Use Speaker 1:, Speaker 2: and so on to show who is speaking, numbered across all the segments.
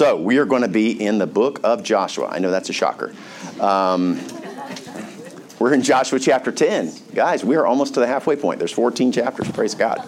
Speaker 1: So we are going to be in the book of Joshua. I know that's a shocker. Um, we're in Joshua chapter 10. Guys, we are almost to the halfway point. There's 14 chapters, praise God.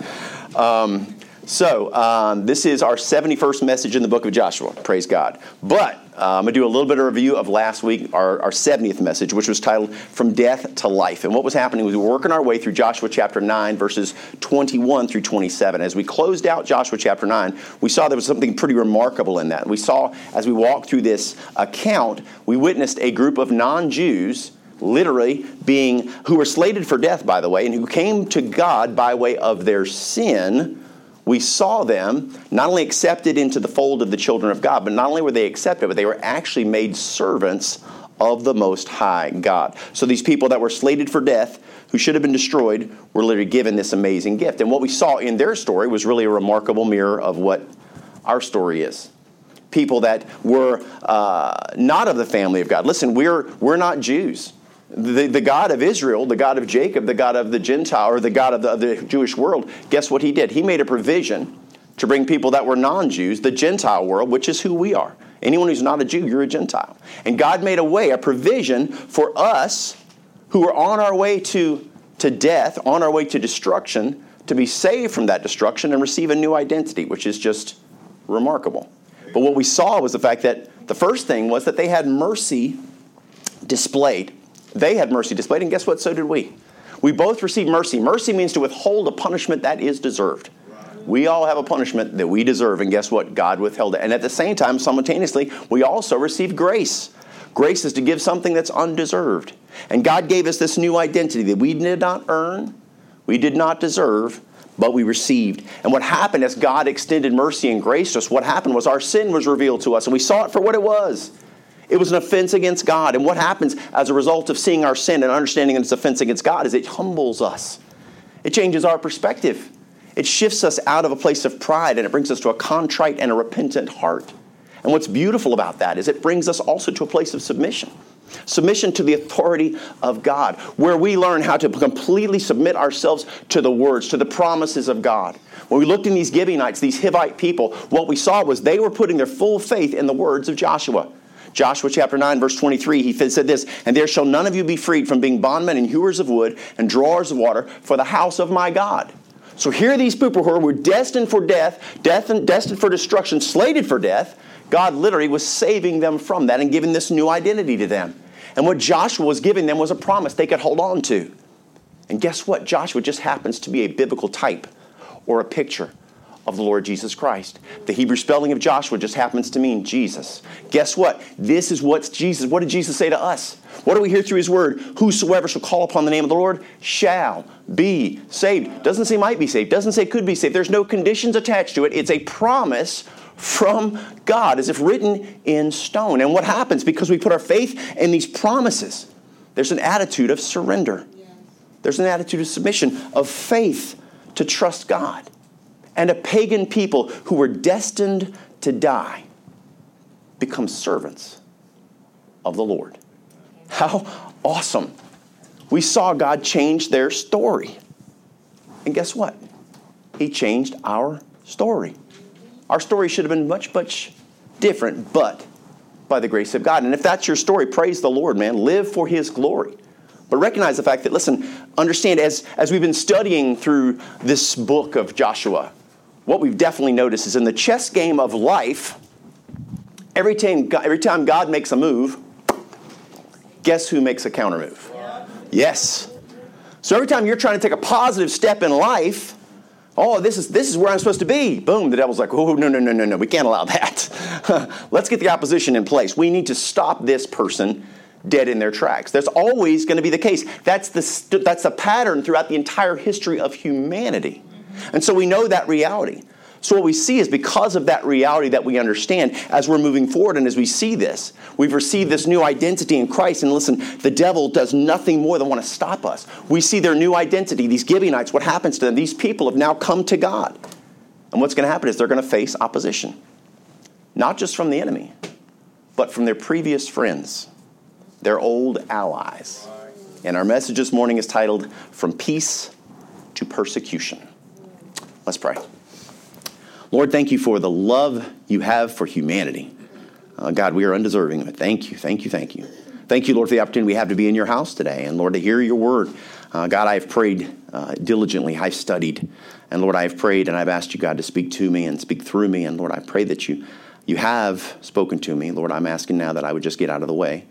Speaker 1: Um, so, um, this is our 71st message in the book of Joshua. Praise God. But uh, I'm going to do a little bit of review of last week, our, our 70th message, which was titled From Death to Life. And what was happening was we were working our way through Joshua chapter 9, verses 21 through 27. As we closed out Joshua chapter 9, we saw there was something pretty remarkable in that. We saw, as we walked through this account, we witnessed a group of non Jews literally being who were slated for death by the way and who came to god by way of their sin we saw them not only accepted into the fold of the children of God, but not only were they accepted, but they were actually made servants of the Most High God. So these people that were slated for death, who should have been destroyed, were literally given this amazing gift. And what we saw in their story was really a remarkable mirror of what our story is. People that were uh, not of the family of God. Listen, we're, we're not Jews. The, the God of Israel, the God of Jacob, the God of the Gentile, or the God of the, of the Jewish world, guess what he did? He made a provision to bring people that were non Jews, the Gentile world, which is who we are. Anyone who's not a Jew, you're a Gentile. And God made a way, a provision for us who were on our way to, to death, on our way to destruction, to be saved from that destruction and receive a new identity, which is just remarkable. But what we saw was the fact that the first thing was that they had mercy displayed. They had mercy displayed, and guess what? So did we. We both received mercy. Mercy means to withhold a punishment that is deserved. We all have a punishment that we deserve, and guess what? God withheld it. And at the same time, simultaneously, we also receive grace. Grace is to give something that's undeserved. And God gave us this new identity that we did not earn, we did not deserve, but we received. And what happened as God extended mercy and grace to us, what happened was our sin was revealed to us, and we saw it for what it was. It was an offense against God. And what happens as a result of seeing our sin and understanding it's offense against God is it humbles us. It changes our perspective. It shifts us out of a place of pride and it brings us to a contrite and a repentant heart. And what's beautiful about that is it brings us also to a place of submission. Submission to the authority of God, where we learn how to completely submit ourselves to the words, to the promises of God. When we looked in these Gibeonites, these Hivite people, what we saw was they were putting their full faith in the words of Joshua. Joshua chapter 9, verse 23, he said this, And there shall none of you be freed from being bondmen and hewers of wood and drawers of water for the house of my God. So here are these people who were destined for death, death and destined for destruction, slated for death. God literally was saving them from that and giving this new identity to them. And what Joshua was giving them was a promise they could hold on to. And guess what? Joshua just happens to be a biblical type or a picture of the Lord Jesus Christ. The Hebrew spelling of Joshua just happens to mean Jesus. Guess what? This is what Jesus, what did Jesus say to us? What do we hear through his word? Whosoever shall call upon the name of the Lord shall be saved. Doesn't say might be saved, doesn't say could be saved. There's no conditions attached to it. It's a promise from God as if written in stone. And what happens because we put our faith in these promises? There's an attitude of surrender. There's an attitude of submission, of faith to trust God and a pagan people who were destined to die become servants of the Lord. How awesome! We saw God change their story. And guess what? He changed our story. Our story should have been much, much different, but by the grace of God. And if that's your story, praise the Lord, man. Live for His glory. But recognize the fact that, listen, understand as, as we've been studying through this book of Joshua, what we've definitely noticed is in the chess game of life, every time, every time God makes a move, guess who makes a counter move? Yes. So every time you're trying to take a positive step in life, oh, this is, this is where I'm supposed to be. Boom, the devil's like, oh, no, no, no, no, no, we can't allow that. Let's get the opposition in place. We need to stop this person dead in their tracks. That's always going to be the case. That's the, that's the pattern throughout the entire history of humanity. And so we know that reality. So what we see is because of that reality that we understand as we're moving forward and as we see this, we've received this new identity in Christ. And listen, the devil does nothing more than want to stop us. We see their new identity. These Gibeonites, what happens to them? These people have now come to God. And what's going to happen is they're going to face opposition. Not just from the enemy, but from their previous friends, their old allies. And our message this morning is titled From Peace to Persecution. Let's pray. Lord, thank you for the love you have for humanity. Uh, God, we are undeserving of it. Thank you, thank you, thank you. Thank you, Lord, for the opportunity we have to be in your house today. And Lord, to hear your word. Uh, God, I have prayed uh, diligently. I've studied. And Lord, I have prayed and I've asked you, God, to speak to me and speak through me. And Lord, I pray that you, you have spoken to me. Lord, I'm asking now that I would just get out of the way.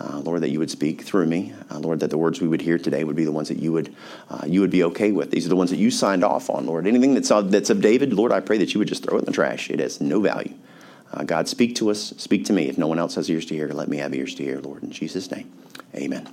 Speaker 1: Uh, Lord, that you would speak through me. Uh, Lord, that the words we would hear today would be the ones that you would uh, you would be okay with. These are the ones that you signed off on, Lord. Anything that's of, that's of David, Lord, I pray that you would just throw it in the trash. It has no value. Uh, God, speak to us. Speak to me. If no one else has ears to hear, let me have ears to hear, Lord. In Jesus' name, Amen.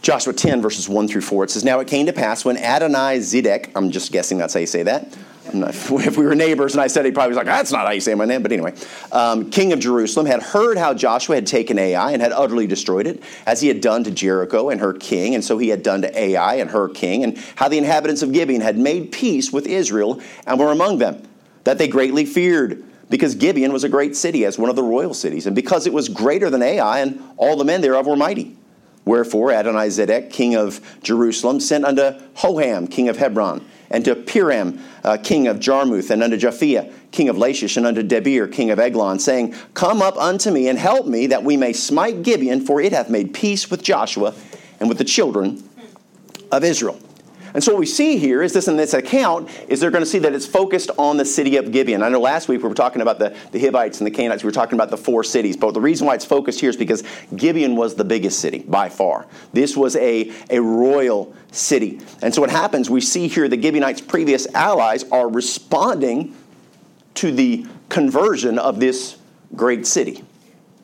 Speaker 1: Joshua 10, verses 1 through 4. It says, Now it came to pass when Adonai Zedek, I'm just guessing that's how you say that, if we were neighbors and I said, he probably was like, that's not how you say my name. But anyway, um, king of Jerusalem had heard how Joshua had taken Ai and had utterly destroyed it, as he had done to Jericho and her king, and so he had done to Ai and her king, and how the inhabitants of Gibeon had made peace with Israel and were among them, that they greatly feared. Because Gibeon was a great city, as one of the royal cities, and because it was greater than Ai, and all the men thereof were mighty. Wherefore Adonizedek, king of Jerusalem, sent unto Hoham, king of Hebron, and to Piram, uh, king of Jarmuth, and unto Japhia, king of Lachish, and unto Debir, king of Eglon, saying, Come up unto me and help me, that we may smite Gibeon, for it hath made peace with Joshua and with the children of Israel. And so what we see here is this in this account is they're going to see that it's focused on the city of Gibeon. I know last week we were talking about the, the Hivites and the Canaanites. We were talking about the four cities. But the reason why it's focused here is because Gibeon was the biggest city by far. This was a, a royal city. And so what happens, we see here the Gibeonites' previous allies are responding to the conversion of this great city.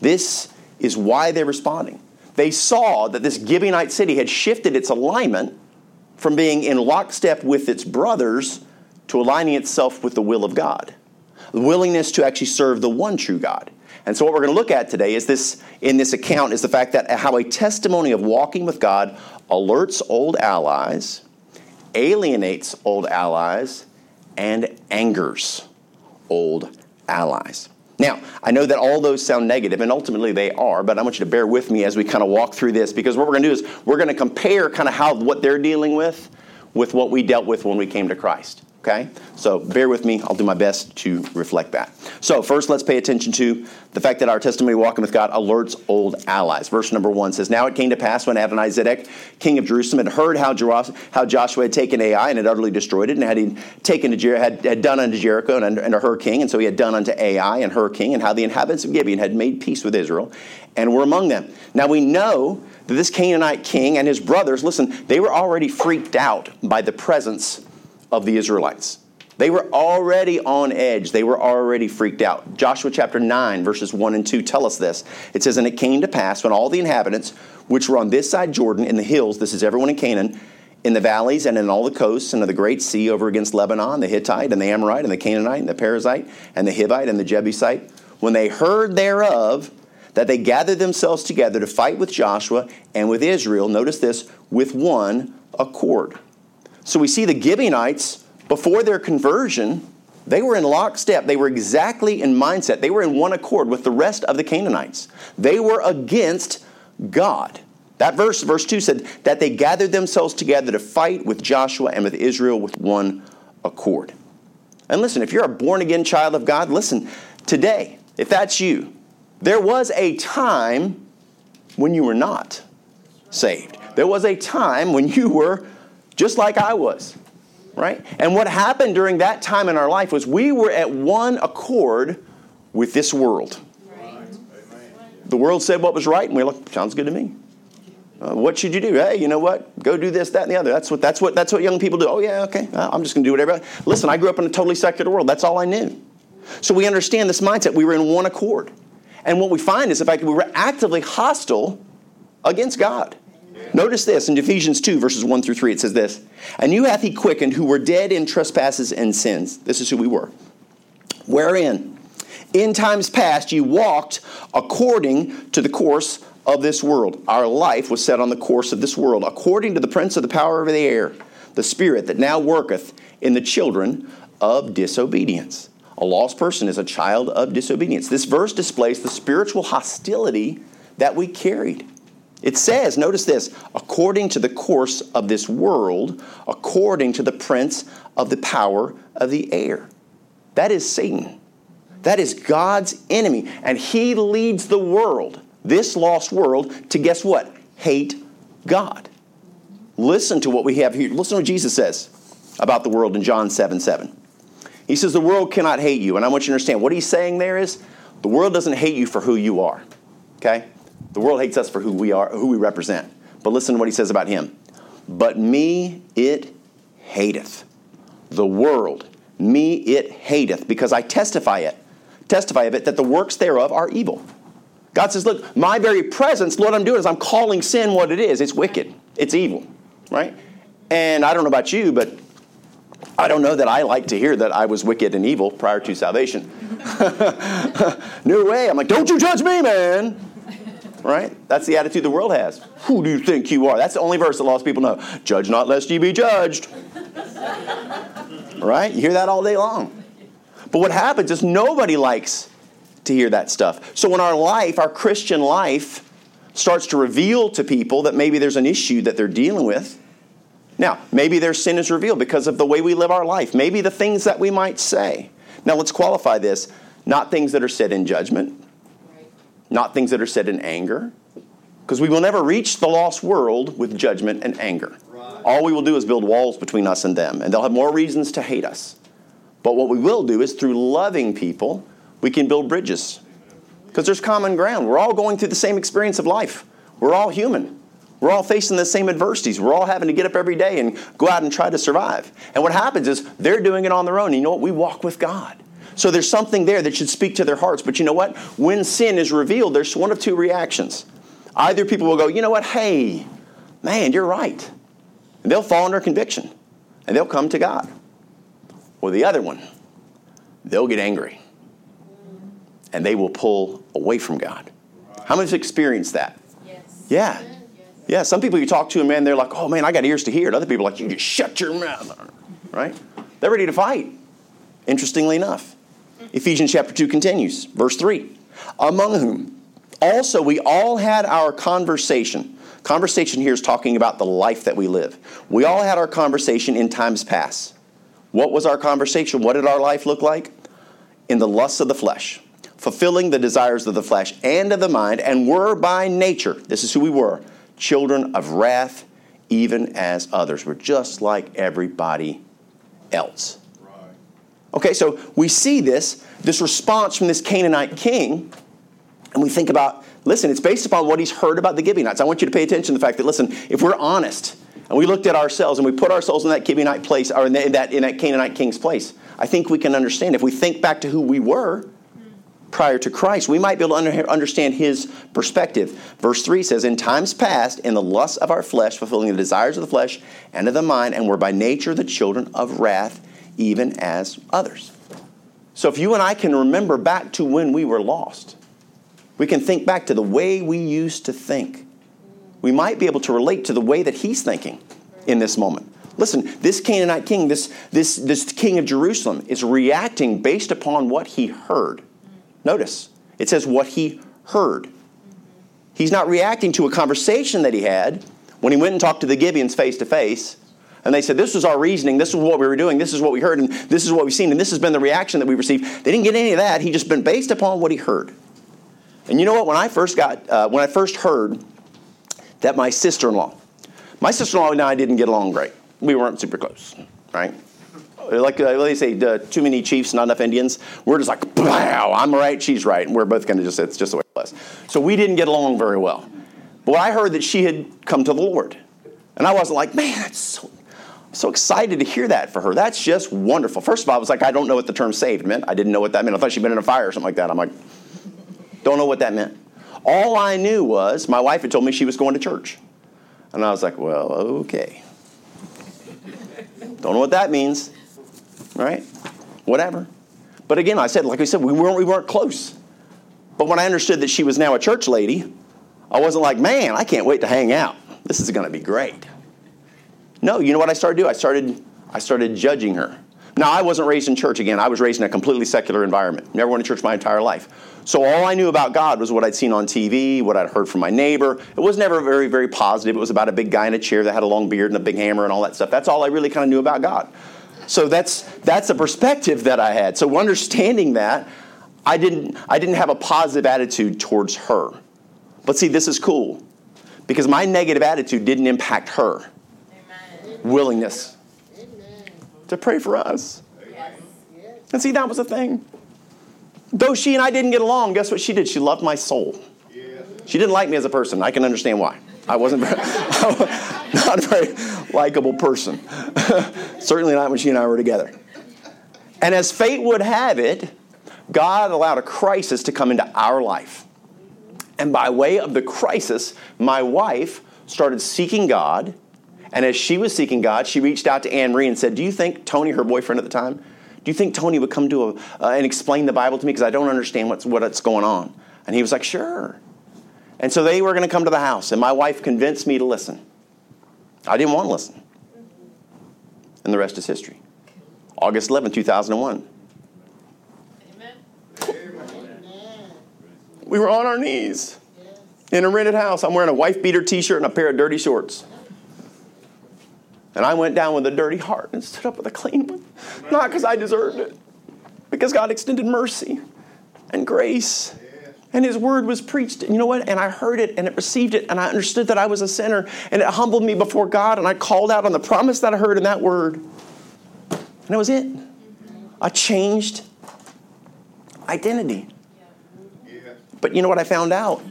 Speaker 1: This is why they're responding. They saw that this Gibeonite city had shifted its alignment from being in lockstep with its brothers to aligning itself with the will of God. The willingness to actually serve the one true God. And so what we're going to look at today is this in this account is the fact that how a testimony of walking with God alerts old allies, alienates old allies, and angers old allies. Now, I know that all those sound negative, and ultimately they are, but I want you to bear with me as we kind of walk through this because what we're going to do is we're going to compare kind of how what they're dealing with with what we dealt with when we came to Christ. Okay? So bear with me. I'll do my best to reflect that. So, first, let's pay attention to the fact that our testimony walking with God alerts old allies. Verse number one says, Now it came to pass when Adonizedek, king of Jerusalem, had heard how, Joshua had taken Ai and had utterly destroyed it, and had he taken to Jer- had, had done unto Jericho and under, her king, and so he had done unto Ai and her king, and how the inhabitants of Gibeon had made peace with Israel and were among them. Now we know that this Canaanite king and his brothers, listen, they were already freaked out by the presence of the Israelites. They were already on edge. They were already freaked out. Joshua chapter 9, verses 1 and 2 tell us this. It says, And it came to pass when all the inhabitants which were on this side Jordan in the hills, this is everyone in Canaan, in the valleys and in all the coasts and of the great sea over against Lebanon, the Hittite and the Amorite and the Canaanite and the Perizzite and the Hivite and the Jebusite, when they heard thereof, that they gathered themselves together to fight with Joshua and with Israel, notice this, with one accord. So we see the Gibeonites, before their conversion, they were in lockstep. They were exactly in mindset. They were in one accord with the rest of the Canaanites. They were against God. That verse, verse 2 said that they gathered themselves together to fight with Joshua and with Israel with one accord. And listen, if you're a born again child of God, listen, today, if that's you, there was a time when you were not saved. There was a time when you were just like I was, right? And what happened during that time in our life was we were at one accord with this world. The world said what was right, and we were like, sounds good to me. Uh, what should you do? Hey, you know what? Go do this, that, and the other. That's what that's what that's what young people do. Oh yeah, okay. I'm just going to do whatever. Listen, I grew up in a totally secular world. That's all I knew. So we understand this mindset. We were in one accord, and what we find is in fact we were actively hostile against God. Notice this in Ephesians 2, verses 1 through 3, it says this And you hath he quickened who were dead in trespasses and sins. This is who we were. Wherein, in times past, you walked according to the course of this world. Our life was set on the course of this world, according to the prince of the power of the air, the spirit that now worketh in the children of disobedience. A lost person is a child of disobedience. This verse displays the spiritual hostility that we carried. It says, notice this, according to the course of this world, according to the prince of the power of the air. That is Satan. That is God's enemy. And he leads the world, this lost world, to guess what? Hate God. Listen to what we have here. Listen to what Jesus says about the world in John 7 7. He says, The world cannot hate you. And I want you to understand what he's saying there is the world doesn't hate you for who you are. Okay? The world hates us for who we are, who we represent. But listen to what he says about him. But me it hateth. The world, me it hateth, because I testify it, testify of it, that the works thereof are evil. God says, Look, my very presence, what I'm doing is I'm calling sin what it is. It's wicked, it's evil, right? And I don't know about you, but I don't know that I like to hear that I was wicked and evil prior to salvation. no way. I'm like, don't you judge me, man. Right? That's the attitude the world has. Who do you think you are? That's the only verse that lost people know. Judge not lest ye be judged. right? You hear that all day long. But what happens is nobody likes to hear that stuff. So when our life, our Christian life, starts to reveal to people that maybe there's an issue that they're dealing with, now, maybe their sin is revealed because of the way we live our life, maybe the things that we might say. Now, let's qualify this not things that are said in judgment, not things that are said in anger, because we will never reach the lost world with judgment and anger. Right. All we will do is build walls between us and them, and they'll have more reasons to hate us. But what we will do is through loving people, we can build bridges. Because there's common ground. We're all going through the same experience of life, we're all human. We're all facing the same adversities. We're all having to get up every day and go out and try to survive. And what happens is they're doing it on their own. You know what? We walk with God. So there's something there that should speak to their hearts. But you know what? When sin is revealed, there's one of two reactions. Either people will go, you know what? Hey, man, you're right. And they'll fall under conviction and they'll come to God. Or the other one, they'll get angry and they will pull away from God. How many have experienced that? Yes. Yeah. Yeah, some people you talk to, and man, they're like, oh man, I got ears to hear. And other people are like, you just shut your mouth. Right? They're ready to fight. Interestingly enough, Ephesians chapter 2 continues, verse 3. Among whom also we all had our conversation. Conversation here is talking about the life that we live. We all had our conversation in times past. What was our conversation? What did our life look like? In the lusts of the flesh, fulfilling the desires of the flesh and of the mind, and were by nature, this is who we were, children of wrath, even as others. We're just like everybody else. Okay, so we see this, this response from this Canaanite king, and we think about, listen, it's based upon what he's heard about the Gibeonites. I want you to pay attention to the fact that, listen, if we're honest, and we looked at ourselves and we put ourselves in that Gibeonite place, or in that, in that Canaanite king's place, I think we can understand. If we think back to who we were, prior to Christ, we might be able to understand his perspective. Verse 3 says, In times past, in the lust of our flesh, fulfilling the desires of the flesh and of the mind, and were by nature the children of wrath, even as others. So if you and I can remember back to when we were lost, we can think back to the way we used to think. We might be able to relate to the way that he's thinking in this moment. Listen, this Canaanite king, this, this, this king of Jerusalem, is reacting based upon what he heard. Notice, it says what he heard. He's not reacting to a conversation that he had when he went and talked to the Gibeons face to face. And they said, This was our reasoning, this is what we were doing, this is what we heard, and this is what we've seen, and this has been the reaction that we received. They didn't get any of that. He just been based upon what he heard. And you know what? When I first got, uh, when I first heard that my sister in law, my sister in law and I didn't get along great. We weren't super close, right? like uh, they say, uh, too many chiefs, not enough Indians. We're just like, wow, I'm right, she's right, and we're both going to just, it's just the way it was. So we didn't get along very well. But I heard that she had come to the Lord. And I wasn't like, man, that's so, so excited to hear that for her. That's just wonderful. First of all, I was like, I don't know what the term saved meant. I didn't know what that meant. I thought she'd been in a fire or something like that. I'm like, don't know what that meant. All I knew was my wife had told me she was going to church. And I was like, well, okay. Don't know what that means right? Whatever. But again, I said, like I said, we weren't, we weren't close. But when I understood that she was now a church lady, I wasn't like, man, I can't wait to hang out. This is going to be great. No, you know what I started doing? I started, I started judging her. Now, I wasn't raised in church again. I was raised in a completely secular environment. Never went to church my entire life. So all I knew about God was what I'd seen on TV, what I'd heard from my neighbor. It was never very, very positive. It was about a big guy in a chair that had a long beard and a big hammer and all that stuff. That's all I really kind of knew about God. So that's that's a perspective that I had. So understanding that, I didn't I didn't have a positive attitude towards her. But see, this is cool because my negative attitude didn't impact her. Willingness Amen. to pray for us. Yes. And see, that was the thing. Though she and I didn't get along, guess what she did? She loved my soul. She didn't like me as a person. I can understand why. I wasn't very, not a very likable person. Certainly not when she and I were together. And as fate would have it, God allowed a crisis to come into our life. And by way of the crisis, my wife started seeking God. And as she was seeking God, she reached out to Anne Marie and said, Do you think Tony, her boyfriend at the time, do you think Tony would come to a, uh, and explain the Bible to me? Because I don't understand what's, what's going on. And he was like, Sure. And so they were going to come to the house, and my wife convinced me to listen. I didn't want to listen. And the rest is history. August 11, 2001. We were on our knees in a rented house. I'm wearing a wife beater t shirt and a pair of dirty shorts. And I went down with a dirty heart and stood up with a clean one. Not because I deserved it, because God extended mercy and grace. And his word was preached. And you know what? And I heard it and it received it and I understood that I was a sinner and it humbled me before God and I called out on the promise that I heard in that word. And that was it. I changed identity. But you know what I found out?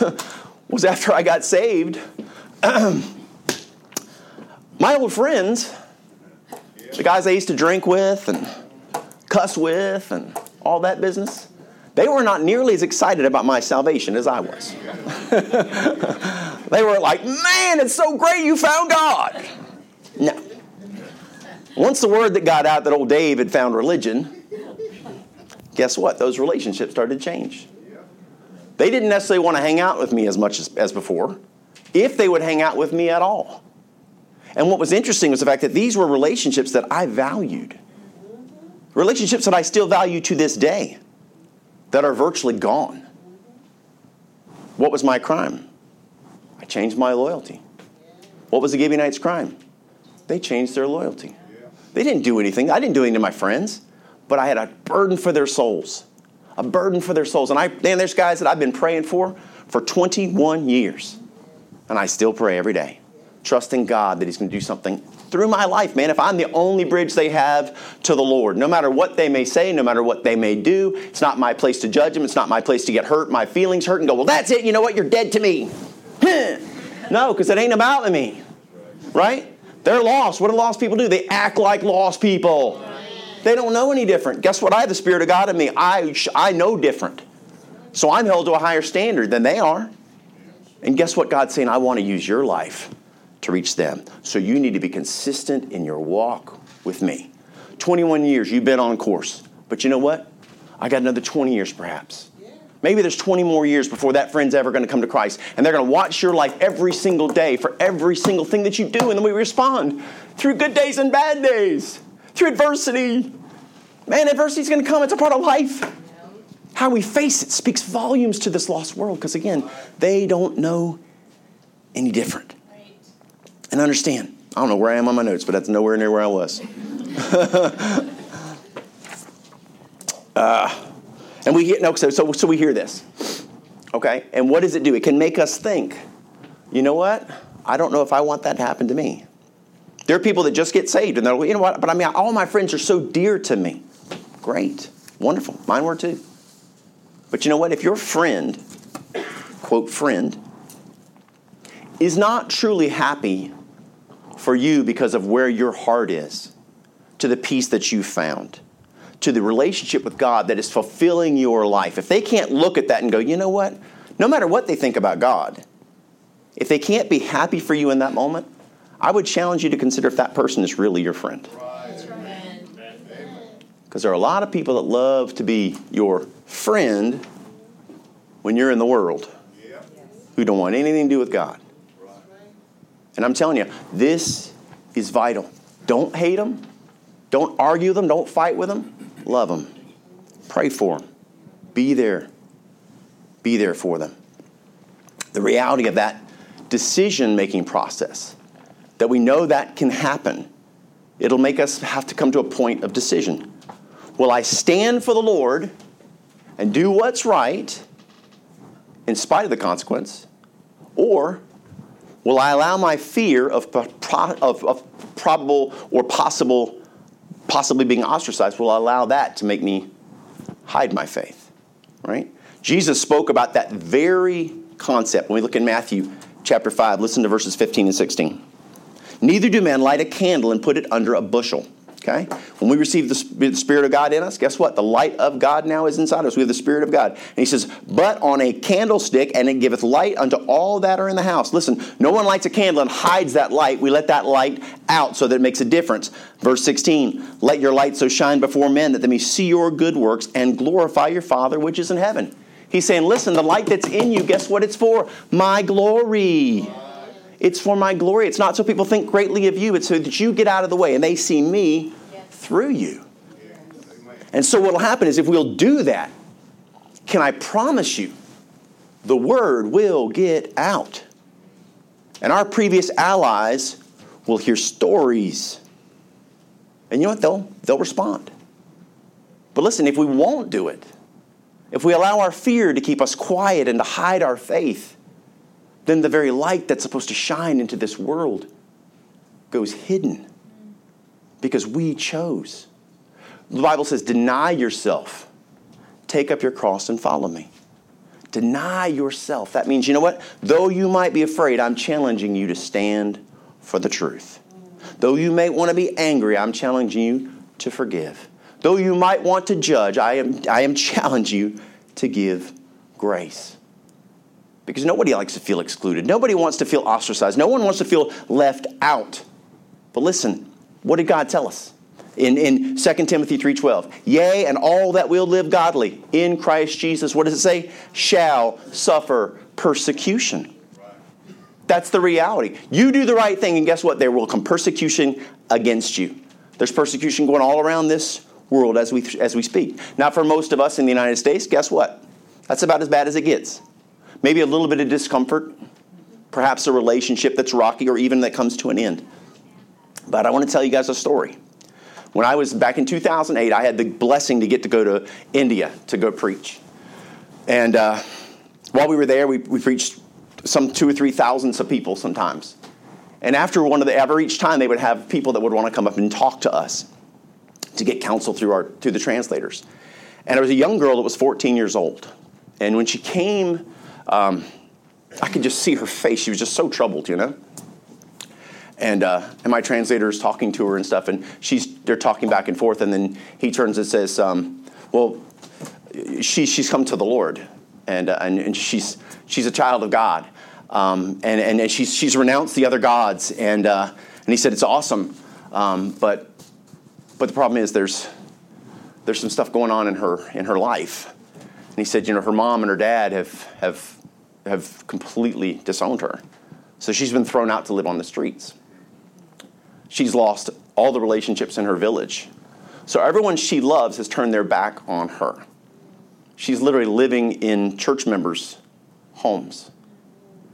Speaker 1: was after I got saved, my old friends, the guys I used to drink with and cuss with and all that business, they were not nearly as excited about my salvation as I was. they were like, man, it's so great you found God. No. Once the word that got out that old Dave had found religion, guess what? Those relationships started to change. They didn't necessarily want to hang out with me as much as, as before, if they would hang out with me at all. And what was interesting was the fact that these were relationships that I valued, relationships that I still value to this day, that are virtually gone. What was my crime? I changed my loyalty. What was the Gibeonites' crime? They changed their loyalty. They didn't do anything. I didn't do anything to my friends, but I had a burden for their souls a burden for their souls. And I, man, there's guys that I've been praying for for 21 years. And I still pray every day, trusting God that He's going to do something through my life, man. If I'm the only bridge they have to the Lord, no matter what they may say, no matter what they may do, it's not my place to judge them. It's not my place to get hurt, my feelings hurt, and go, well, that's it. You know what? You're dead to me. no, because it ain't about me, right? They're lost. What do lost people do? They act like lost people. They don't know any different. Guess what? I have the Spirit of God in me. I, I know different. So I'm held to a higher standard than they are. And guess what? God's saying, I want to use your life to reach them. So you need to be consistent in your walk with me. 21 years, you've been on course. But you know what? I got another 20 years perhaps. Maybe there's 20 more years before that friend's ever going to come to Christ. And they're going to watch your life every single day for every single thing that you do. And then we respond through good days and bad days through adversity. Man, adversity is going to come, it's a part of life. How we face it speaks volumes to this lost world because, again, they don't know any different. And understand, I don't know where I am on my notes, but that's nowhere near where I was. uh, and we get no, so, so, so we hear this. Okay? And what does it do? It can make us think, you know what? I don't know if I want that to happen to me. There are people that just get saved and they're like, you know what? But I mean, all my friends are so dear to me. Great. Wonderful. Mine were too. But you know what? If your friend, quote, friend, is not truly happy for you because of where your heart is, to the peace that you found, to the relationship with God that is fulfilling your life, if they can't look at that and go, you know what? No matter what they think about God, if they can't be happy for you in that moment, I would challenge you to consider if that person is really your friend. Because there are a lot of people that love to be your friend when you're in the world who don't want anything to do with God. And I'm telling you, this is vital. Don't hate them. Don't argue with them. Don't fight with them. Love them. Pray for them. Be there. Be there for them. The reality of that decision making process that we know that can happen it'll make us have to come to a point of decision. Will I stand for the Lord and do what's right in spite of the consequence? Or will I allow my fear of, of, of probable or possible, possibly being ostracized, will I allow that to make me hide my faith? Right? Jesus spoke about that very concept when we look in Matthew chapter 5. Listen to verses 15 and 16. Neither do men light a candle and put it under a bushel Okay? When we receive the Spirit of God in us, guess what? The light of God now is inside us. We have the Spirit of God. And he says, But on a candlestick, and it giveth light unto all that are in the house. Listen, no one lights a candle and hides that light. We let that light out so that it makes a difference. Verse 16 Let your light so shine before men that they may see your good works and glorify your Father which is in heaven. He's saying, Listen, the light that's in you, guess what it's for? My glory. It's for my glory. It's not so people think greatly of you. It's so that you get out of the way and they see me through you. And so what will happen is if we'll do that, can I promise you, the word will get out. And our previous allies will hear stories. And you know what? They'll, they'll respond. But listen, if we won't do it, if we allow our fear to keep us quiet and to hide our faith, then the very light that's supposed to shine into this world goes hidden because we chose. The Bible says, deny yourself, take up your cross and follow me. Deny yourself. That means, you know what? Though you might be afraid, I'm challenging you to stand for the truth. Though you may want to be angry, I'm challenging you to forgive. Though you might want to judge, I am, I am challenging you to give grace because nobody likes to feel excluded. Nobody wants to feel ostracized. No one wants to feel left out. But listen, what did God tell us? In, in 2 Timothy 3.12, Yea, and all that will live godly in Christ Jesus, what does it say? Shall suffer persecution. That's the reality. You do the right thing, and guess what? There will come persecution against you. There's persecution going all around this world as we, as we speak. Now, for most of us in the United States, guess what? That's about as bad as it gets maybe a little bit of discomfort, perhaps a relationship that's rocky or even that comes to an end. But I want to tell you guys a story. When I was back in 2008, I had the blessing to get to go to India to go preach. And uh, while we were there, we, we preached some two or three thousands of people sometimes. And after one of the, ever each time, they would have people that would want to come up and talk to us to get counsel through our through the translators. And there was a young girl that was 14 years old. And when she came um, I could just see her face. She was just so troubled, you know. And uh, and my translator is talking to her and stuff, and she's they're talking back and forth, and then he turns and says, um, "Well, she she's come to the Lord, and uh, and, and she's she's a child of God, um, and, and and she's she's renounced the other gods, and uh, and he said it's awesome, um, but but the problem is there's there's some stuff going on in her in her life." And he said, you know, her mom and her dad have, have, have completely disowned her. So she's been thrown out to live on the streets. She's lost all the relationships in her village. So everyone she loves has turned their back on her. She's literally living in church members' homes.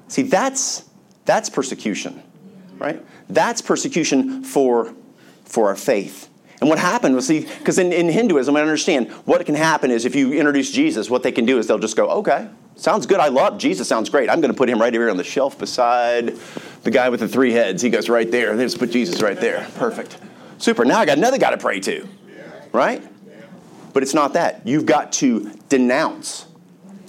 Speaker 1: See, that's, that's persecution, right? That's persecution for, for our faith. And what happened was, see, because in, in Hinduism, I understand what can happen is if you introduce Jesus, what they can do is they'll just go, okay, sounds good. I love Jesus, sounds great. I'm going to put him right here on the shelf beside the guy with the three heads. He goes right there. Let's put Jesus right there. Perfect. Super. Now I got another guy to pray to, right? But it's not that. You've got to denounce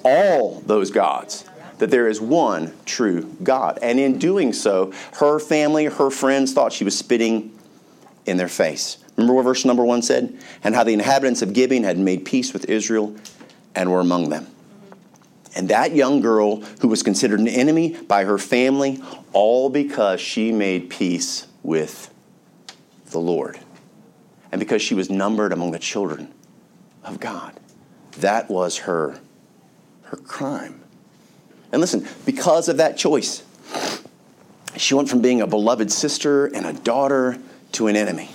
Speaker 1: all those gods that there is one true God. And in doing so, her family, her friends thought she was spitting in their face. Remember what verse number one said? And how the inhabitants of Gibeon had made peace with Israel and were among them. And that young girl who was considered an enemy by her family, all because she made peace with the Lord. And because she was numbered among the children of God. That was her, her crime. And listen, because of that choice, she went from being a beloved sister and a daughter to an enemy.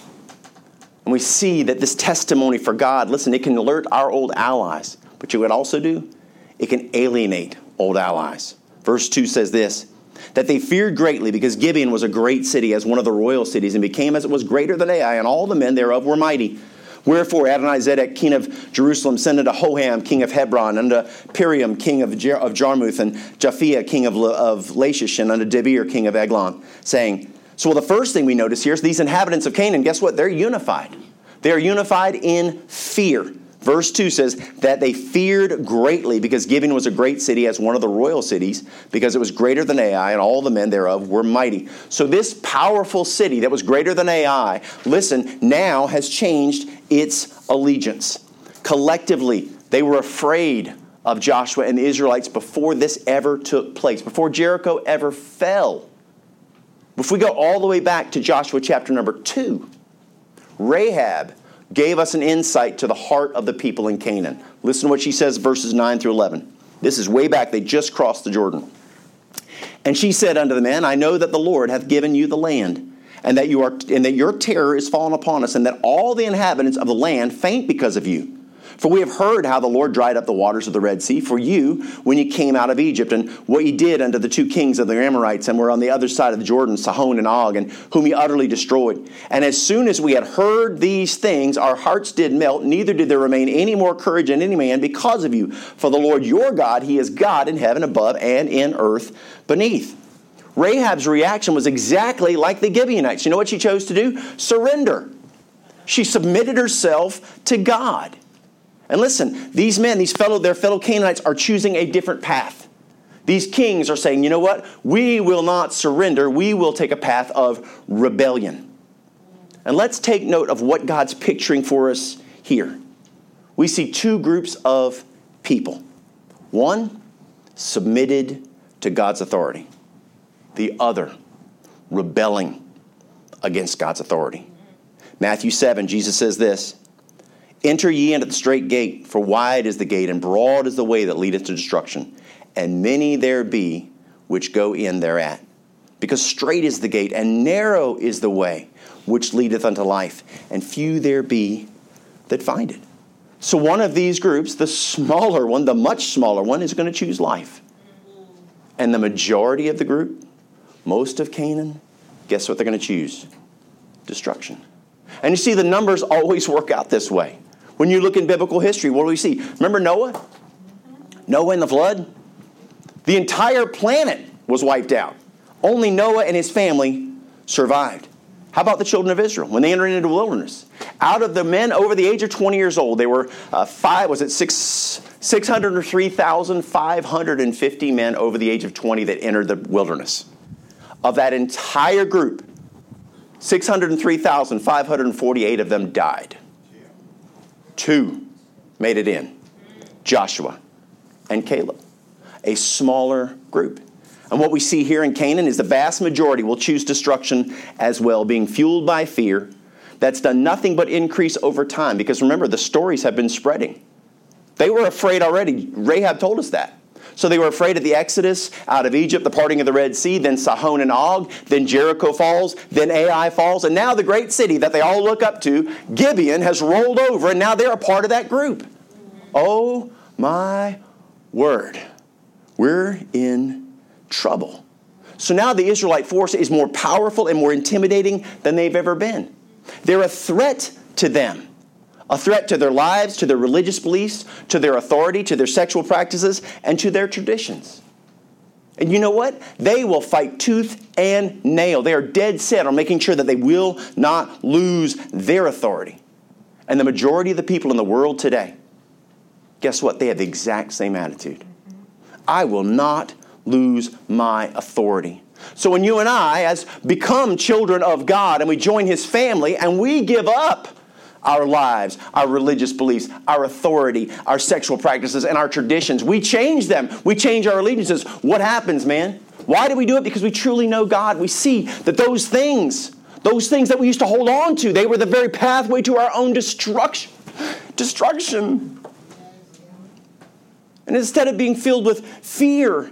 Speaker 1: And we see that this testimony for God, listen, it can alert our old allies, but you would also do? It can alienate old allies. Verse 2 says this that they feared greatly because Gibeon was a great city as one of the royal cities and became as it was greater than Ai, and all the men thereof were mighty. Wherefore Adonizedek, king of Jerusalem, sent unto Hoham, king of Hebron, unto Piram, king of, Jer- of Jarmuth, and Japhia, king of, of Lachish, and unto Debir, king of Eglon, saying, So well, the first thing we notice here is these inhabitants of Canaan, guess what? They're unified. They are unified in fear. Verse 2 says that they feared greatly because Gibeon was a great city as one of the royal cities, because it was greater than Ai, and all the men thereof were mighty. So, this powerful city that was greater than Ai, listen, now has changed its allegiance. Collectively, they were afraid of Joshua and the Israelites before this ever took place, before Jericho ever fell. If we go all the way back to Joshua chapter number 2, Rahab gave us an insight to the heart of the people in Canaan. Listen to what she says, verses 9 through 11. This is way back, they just crossed the Jordan. And she said unto the men, I know that the Lord hath given you the land, and that you are and that your terror is fallen upon us, and that all the inhabitants of the land faint because of you. For we have heard how the Lord dried up the waters of the Red Sea for you when you came out of Egypt, and what you did unto the two kings of the Amorites, and were on the other side of the Jordan, Sihon and Og, and whom you utterly destroyed. And as soon as we had heard these things, our hearts did melt, neither did there remain any more courage in any man because of you. For the Lord your God, He is God in heaven above and in earth beneath. Rahab's reaction was exactly like the Gibeonites. You know what she chose to do? Surrender. She submitted herself to God. And listen, these men, these fellow, their fellow Canaanites are choosing a different path. These kings are saying, you know what? We will not surrender. We will take a path of rebellion. And let's take note of what God's picturing for us here. We see two groups of people. One, submitted to God's authority. The other, rebelling against God's authority. Matthew 7, Jesus says this Enter ye into the strait gate, for wide is the gate, and broad is the way that leadeth to destruction, and many there be which go in thereat. Because strait is the gate, and narrow is the way which leadeth unto life, and few there be that find it. So, one of these groups, the smaller one, the much smaller one, is going to choose life. And the majority of the group, most of Canaan, guess what they're going to choose? Destruction. And you see, the numbers always work out this way. When you look in biblical history, what do we see? Remember Noah? Noah and the flood? The entire planet was wiped out. Only Noah and his family survived. How about the children of Israel when they entered into the wilderness? Out of the men over the age of 20 years old, they were uh, five, was it six, 603,550 men over the age of 20 that entered the wilderness. Of that entire group, 603,548 of them died. Two made it in Joshua and Caleb, a smaller group. And what we see here in Canaan is the vast majority will choose destruction as well, being fueled by fear. That's done nothing but increase over time because remember, the stories have been spreading. They were afraid already. Rahab told us that. So they were afraid of the Exodus out of Egypt, the parting of the Red Sea, then Sihon and Og, then Jericho falls, then Ai falls, and now the great city that they all look up to, Gibeon, has rolled over, and now they're a part of that group. Oh my word. We're in trouble. So now the Israelite force is more powerful and more intimidating than they've ever been. They're a threat to them a threat to their lives, to their religious beliefs, to their authority, to their sexual practices, and to their traditions. And you know what? They will fight tooth and nail. They are dead set on making sure that they will not lose their authority. And the majority of the people in the world today, guess what? They have the exact same attitude. I will not lose my authority. So when you and I, as become children of God, and we join His family, and we give up our lives, our religious beliefs, our authority, our sexual practices, and our traditions. We change them. We change our allegiances. What happens, man? Why do we do it? Because we truly know God. We see that those things, those things that we used to hold on to, they were the very pathway to our own destruction. Destruction. And instead of being filled with fear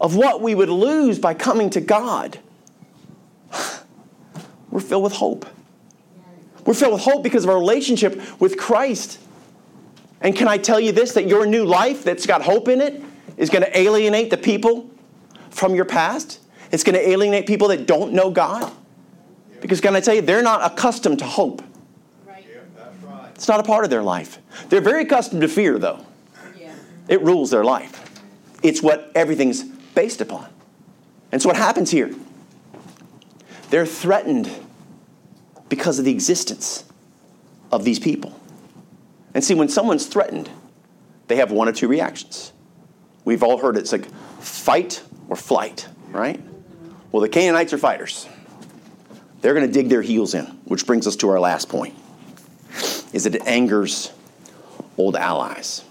Speaker 1: of what we would lose by coming to God, we're filled with hope. We're filled with hope because of our relationship with Christ. And can I tell you this that your new life that's got hope in it is going to alienate the people from your past? It's going to alienate people that don't know God. Because, can I tell you, they're not accustomed to hope. It's not a part of their life. They're very accustomed to fear, though. It rules their life. It's what everything's based upon. And so, what happens here? They're threatened because of the existence of these people. And see, when someone's threatened, they have one or two reactions. We've all heard it. It's like fight or flight, right? Well, the Canaanites are fighters. They're going to dig their heels in, which brings us to our last point. Is that it angers old allies.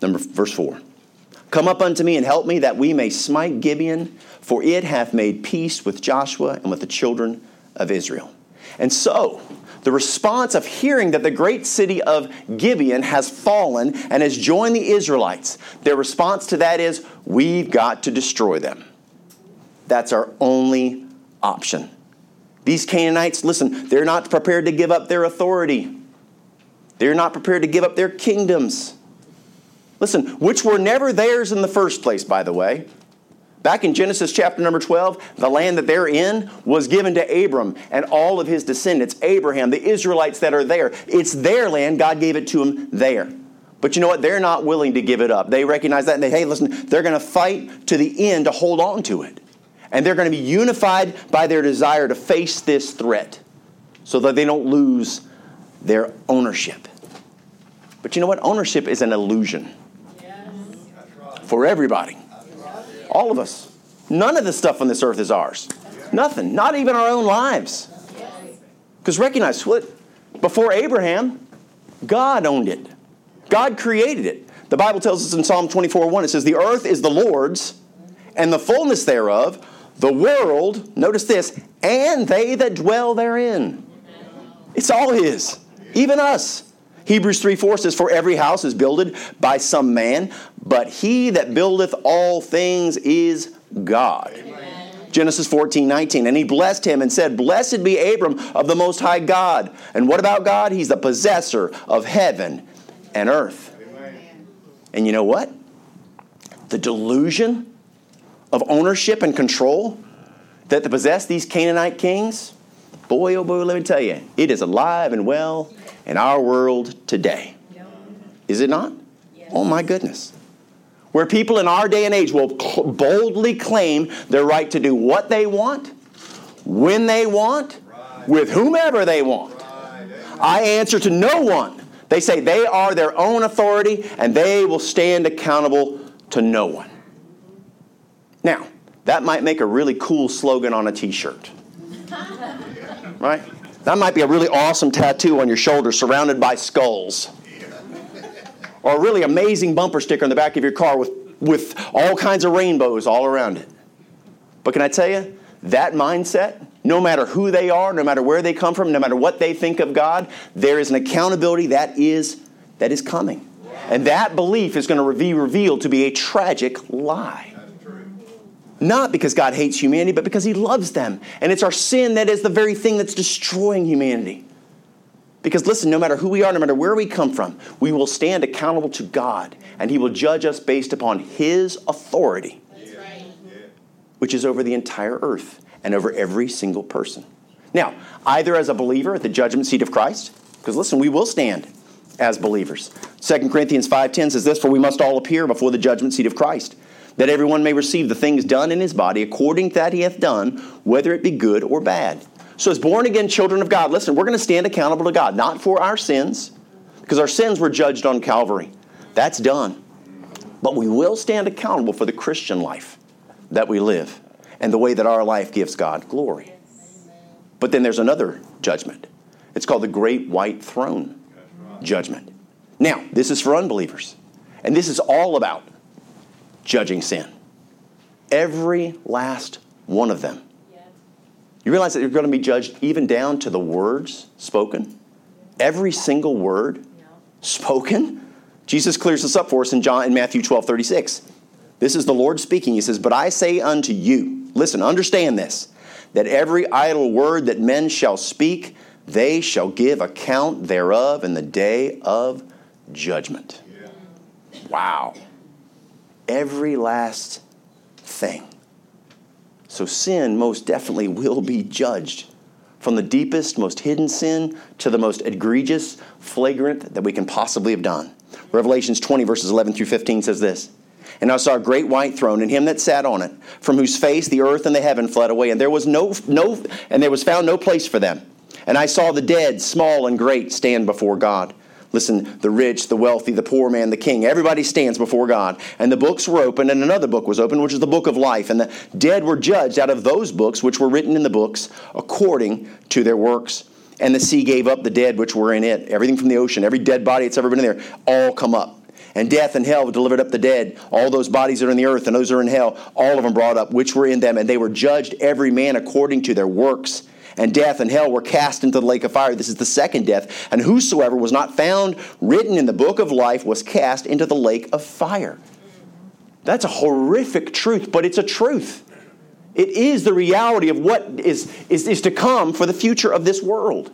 Speaker 1: Number verse 4. Come up unto me and help me that we may smite Gibeon, for it hath made peace with Joshua and with the children of Israel. And so, the response of hearing that the great city of Gibeon has fallen and has joined the Israelites, their response to that is, We've got to destroy them. That's our only option. These Canaanites, listen, they're not prepared to give up their authority. They're not prepared to give up their kingdoms. Listen, which were never theirs in the first place, by the way. Back in Genesis chapter number 12, the land that they're in was given to Abram and all of his descendants, Abraham, the Israelites that are there. It's their land. God gave it to them there. But you know what? They're not willing to give it up. They recognize that and they, hey, listen, they're going to fight to the end to hold on to it. And they're going to be unified by their desire to face this threat so that they don't lose their ownership. But you know what? Ownership is an illusion for everybody. All of us. None of the stuff on this earth is ours. Nothing. Not even our own lives. Because recognize what? Before Abraham, God owned it. God created it. The Bible tells us in Psalm 24 1, it says, The earth is the Lord's, and the fullness thereof, the world, notice this, and they that dwell therein. It's all His, even us. Hebrews 3 4 says, For every house is builded by some man, but he that buildeth all things is God. Amen. Genesis 14 19. And he blessed him and said, Blessed be Abram of the Most High God. And what about God? He's the possessor of heaven and earth. Amen. And you know what? The delusion of ownership and control that possess these Canaanite kings, boy, oh boy, let me tell you, it is alive and well in our world today. Is it not? Oh my goodness. Where people in our day and age will boldly claim their right to do what they want, when they want, with whomever they want. I answer to no one. They say they are their own authority and they will stand accountable to no one. Now, that might make a really cool slogan on a t shirt. Right? That might be a really awesome tattoo on your shoulder surrounded by skulls. Or a really amazing bumper sticker on the back of your car with, with all kinds of rainbows all around it. But can I tell you, that mindset, no matter who they are, no matter where they come from, no matter what they think of God, there is an accountability that is, that is coming. And that belief is going to be revealed to be a tragic lie. Not because God hates humanity, but because He loves them. And it's our sin that is the very thing that's destroying humanity. Because listen, no matter who we are, no matter where we come from, we will stand accountable to God, and He will judge us based upon His authority, right. which is over the entire earth and over every single person. Now, either as a believer at the judgment seat of Christ, because listen, we will stand as believers. 2 Corinthians 5:10 says this, for we must all appear before the judgment seat of Christ that everyone may receive the things done in his body according to that he hath done, whether it be good or bad. So, as born again children of God, listen, we're going to stand accountable to God, not for our sins, because our sins were judged on Calvary. That's done. But we will stand accountable for the Christian life that we live and the way that our life gives God glory. But then there's another judgment. It's called the Great White Throne Judgment. Now, this is for unbelievers. And this is all about judging sin. Every last one of them. You realize that you're going to be judged even down to the words spoken? Every single word spoken? Jesus clears this up for us in John in Matthew 12, 36. This is the Lord speaking. He says, But I say unto you, listen, understand this, that every idle word that men shall speak, they shall give account thereof in the day of judgment. Wow every last thing. So sin most definitely will be judged. From the deepest, most hidden sin to the most egregious, flagrant that we can possibly have done. Revelations 20, verses 11 through 15 says this And I saw a great white throne, and him that sat on it, from whose face the earth and the heaven fled away, and there was no, no and there was found no place for them. And I saw the dead, small and great, stand before God. Listen, the rich, the wealthy, the poor man, the king, everybody stands before God. And the books were opened, and another book was opened, which is the book of life. And the dead were judged out of those books which were written in the books according to their works. And the sea gave up the dead which were in it. Everything from the ocean, every dead body that's ever been in there, all come up. And death and hell delivered up the dead. All those bodies that are in the earth and those that are in hell, all of them brought up, which were in them. And they were judged every man according to their works and death and hell were cast into the lake of fire. This is the second death. And whosoever was not found written in the book of life was cast into the lake of fire. That's a horrific truth, but it's a truth. It is the reality of what is, is, is to come for the future of this world.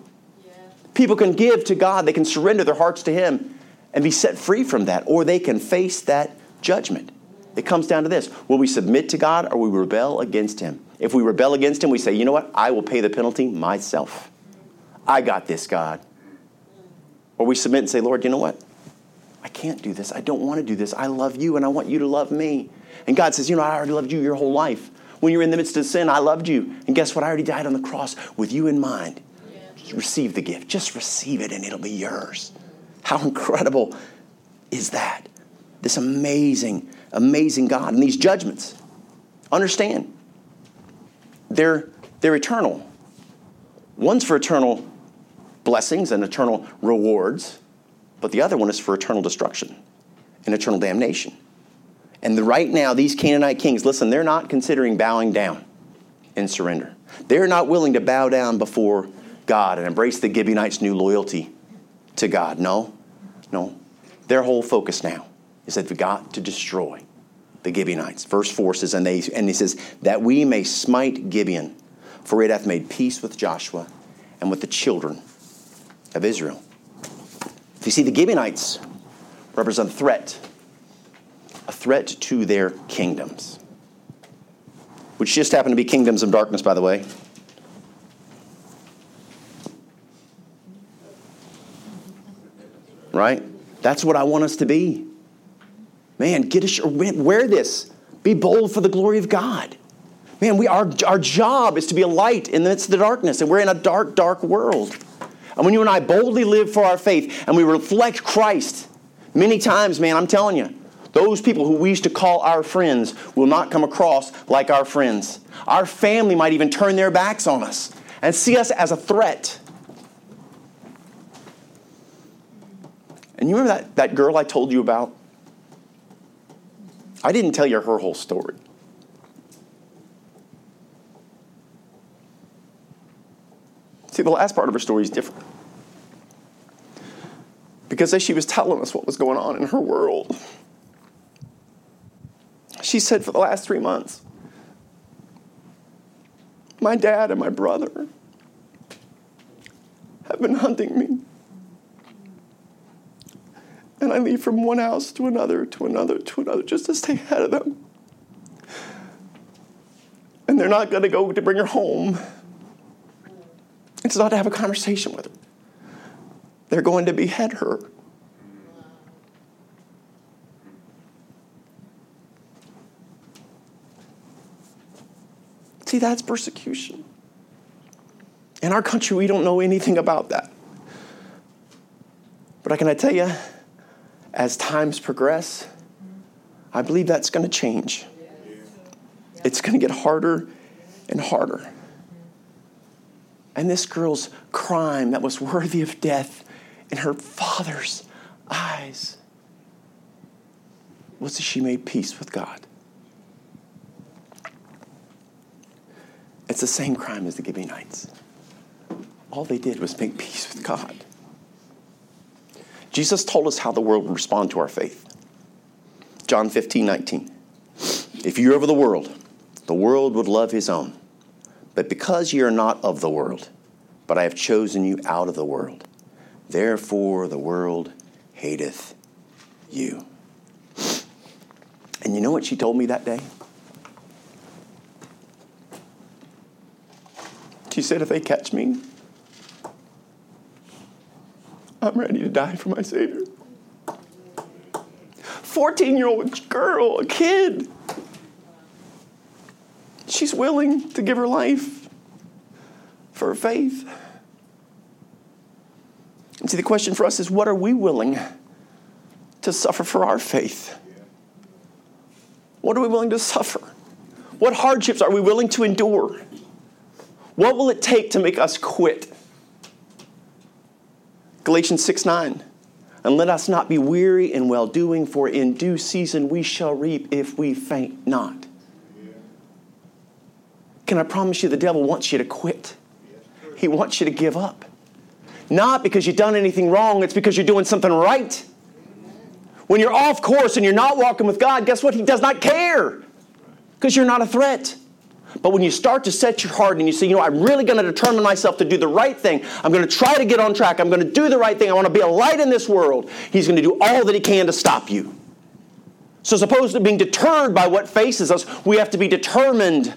Speaker 1: People can give to God, they can surrender their hearts to Him and be set free from that, or they can face that judgment. It comes down to this will we submit to God or will we rebel against Him? If we rebel against Him, we say, you know what? I will pay the penalty myself. I got this, God. Or we submit and say, Lord, you know what? I can't do this. I don't want to do this. I love you and I want you to love me. And God says, you know, I already loved you your whole life. When you were in the midst of sin, I loved you. And guess what? I already died on the cross with you in mind. Just receive the gift. Just receive it and it'll be yours. How incredible is that? This amazing, amazing God. And these judgments, understand, they're, they're eternal. One's for eternal blessings and eternal rewards, but the other one is for eternal destruction and eternal damnation. And the, right now, these Canaanite kings, listen, they're not considering bowing down in surrender. They're not willing to bow down before God and embrace the Gibeonites' new loyalty to God. No, no. Their whole focus now is that they've got to destroy the Gibeonites. Verse 4 says, and, they, and he says, that we may smite Gibeon, for it hath made peace with Joshua and with the children of Israel. If you see, the Gibeonites represent a threat, a threat to their kingdoms, which just happen to be kingdoms of darkness, by the way. Right? That's what I want us to be. Man, get a, wear this. Be bold for the glory of God. Man, we, our, our job is to be a light in the midst of the darkness, and we're in a dark, dark world. And when you and I boldly live for our faith and we reflect Christ, many times, man, I'm telling you, those people who we used to call our friends will not come across like our friends. Our family might even turn their backs on us and see us as a threat. And you remember that, that girl I told you about? I didn't tell you her whole story. See, the last part of her story is different. Because as she was telling us what was going on in her world, she said for the last three months, my dad and my brother have been hunting me. And I leave from one house to another, to another, to another, just to stay ahead of them. And they're not going to go to bring her home. It's not to have a conversation with her. They're going to behead her. See, that's persecution. In our country, we don't know anything about that. But I can I tell you, as times progress, I believe that's going to change. It's going to get harder and harder. And this girl's crime that was worthy of death in her father's eyes was that she made peace with God. It's the same crime as the Gibeonites. All they did was make peace with God. Jesus told us how the world would respond to our faith. John 15, 19. If you're of the world, the world would love his own. But because ye are not of the world, but I have chosen you out of the world, therefore the world hateth you. And you know what she told me that day? She said, If they catch me, I'm ready to die for my Savior. 14 year old girl, a kid. She's willing to give her life for her faith. And see, the question for us is what are we willing to suffer for our faith? What are we willing to suffer? What hardships are we willing to endure? What will it take to make us quit? Galatians 6 9. And let us not be weary in well doing, for in due season we shall reap if we faint not. Can I promise you, the devil wants you to quit? He wants you to give up. Not because you've done anything wrong, it's because you're doing something right. When you're off course and you're not walking with God, guess what? He does not care because you're not a threat. But when you start to set your heart and you say, you know, I'm really going to determine myself to do the right thing, I'm going to try to get on track, I'm going to do the right thing, I want to be a light in this world, he's going to do all that he can to stop you. So, as opposed to being deterred by what faces us, we have to be determined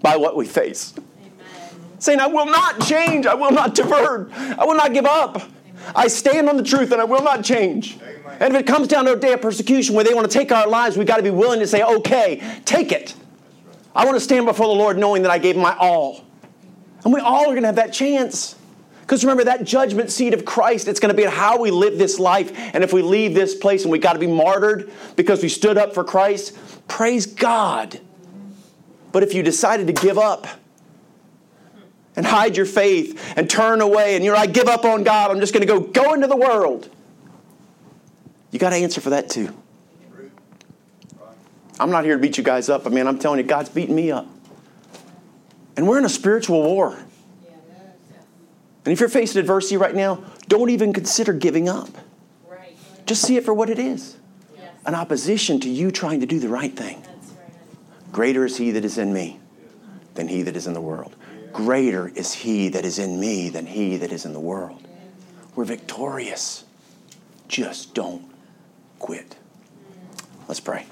Speaker 1: by what we face. Amen. Saying, I will not change, I will not divert, I will not give up. Amen. I stand on the truth and I will not change. Amen. And if it comes down to a day of persecution where they want to take our lives, we've got to be willing to say, okay, take it. I want to stand before the Lord knowing that I gave my all. And we all are going to have that chance. Because remember, that judgment seat of Christ, it's going to be how we live this life. And if we leave this place and we got to be martyred because we stood up for Christ, praise God. But if you decided to give up and hide your faith and turn away and you're, like, I give up on God, I'm just going to go go into the world. You got to answer for that too. I'm not here to beat you guys up. I mean, I'm telling you, God's beating me up. And we're in a spiritual war. And if you're facing adversity right now, don't even consider giving up. Just see it for what it is an opposition to you trying to do the right thing. Greater is He that is in me than He that is in the world. Greater is He that is in me than He that is in the world. We're victorious. Just don't quit. Let's pray.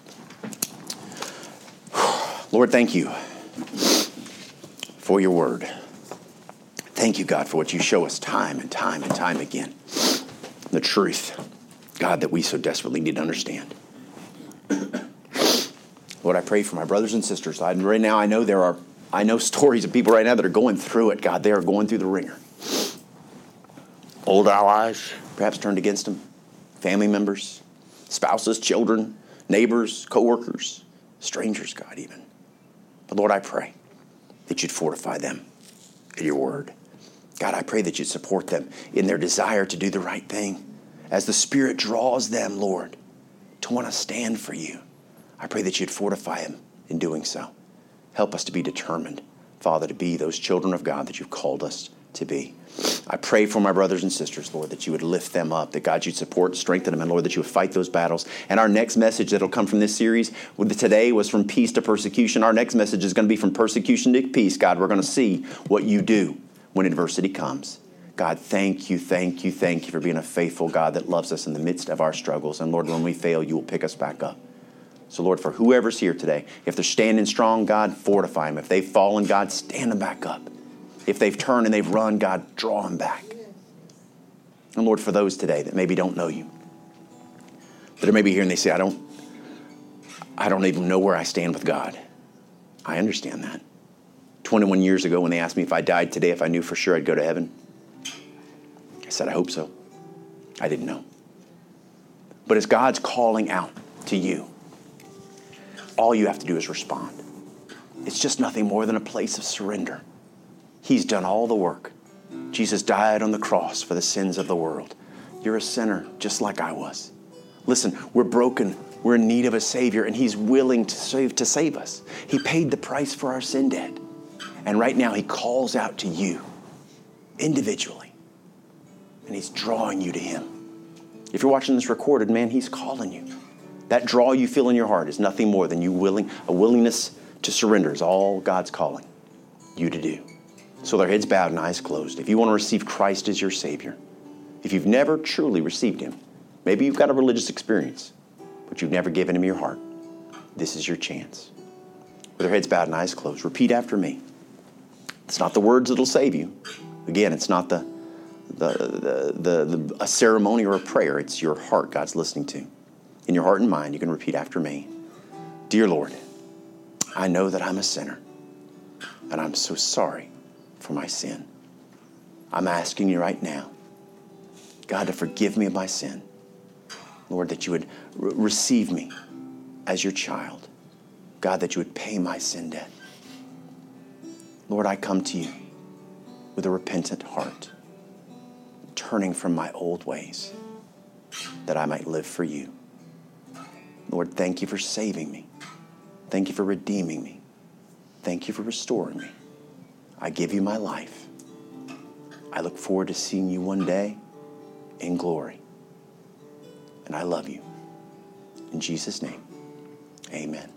Speaker 1: Lord, thank you for your word. Thank you, God, for what you show us time and time and time again. The truth, God, that we so desperately need to understand. Lord, I pray for my brothers and sisters. I, right now, I know there are, I know stories of people right now that are going through it. God, they are going through the wringer. Old allies, perhaps turned against them, family members, spouses, children, neighbors, coworkers, strangers, God, even. But Lord, I pray that you'd fortify them in your word. God, I pray that you'd support them in their desire to do the right thing. As the Spirit draws them, Lord, to want to stand for you, I pray that you'd fortify them in doing so. Help us to be determined, Father, to be those children of God that you've called us to be. I pray for my brothers and sisters, Lord, that you would lift them up, that God, you'd support, strengthen them, and Lord, that you would fight those battles. And our next message that'll come from this series today was from peace to persecution. Our next message is going to be from persecution to peace. God, we're going to see what you do when adversity comes. God, thank you, thank you, thank you for being a faithful God that loves us in the midst of our struggles. And Lord, when we fail, you will pick us back up. So, Lord, for whoever's here today, if they're standing strong, God, fortify them. If they've fallen, God, stand them back up. If they've turned and they've run, God, draw them back. And Lord, for those today that maybe don't know you, that are maybe here and they say, I don't, I don't even know where I stand with God. I understand that. 21 years ago, when they asked me if I died today, if I knew for sure I'd go to heaven, I said, I hope so. I didn't know. But as God's calling out to you, all you have to do is respond. It's just nothing more than a place of surrender. He's done all the work. Jesus died on the cross for the sins of the world. You're a sinner just like I was. Listen, we're broken. We're in need of a Savior, and He's willing to save, to save us. He paid the price for our sin debt. And right now, He calls out to you individually, and He's drawing you to Him. If you're watching this recorded, man, He's calling you. That draw you feel in your heart is nothing more than you willing, a willingness to surrender is all God's calling you to do. So their heads bowed and eyes closed. If you want to receive Christ as your Savior, if you've never truly received Him, maybe you've got a religious experience, but you've never given Him your heart, this is your chance. With their heads bowed and eyes closed, repeat after me. It's not the words that'll save you. Again, it's not the, the, the, the, the a ceremony or a prayer. It's your heart God's listening to. In your heart and mind, you can repeat after me Dear Lord, I know that I'm a sinner, and I'm so sorry for my sin. I'm asking you right now, God, to forgive me of my sin. Lord, that you would re- receive me as your child. God, that you would pay my sin debt. Lord, I come to you with a repentant heart, turning from my old ways, that I might live for you. Lord, thank you for saving me. Thank you for redeeming me. Thank you for restoring me. I give you my life. I look forward to seeing you one day in glory. And I love you. In Jesus' name, amen.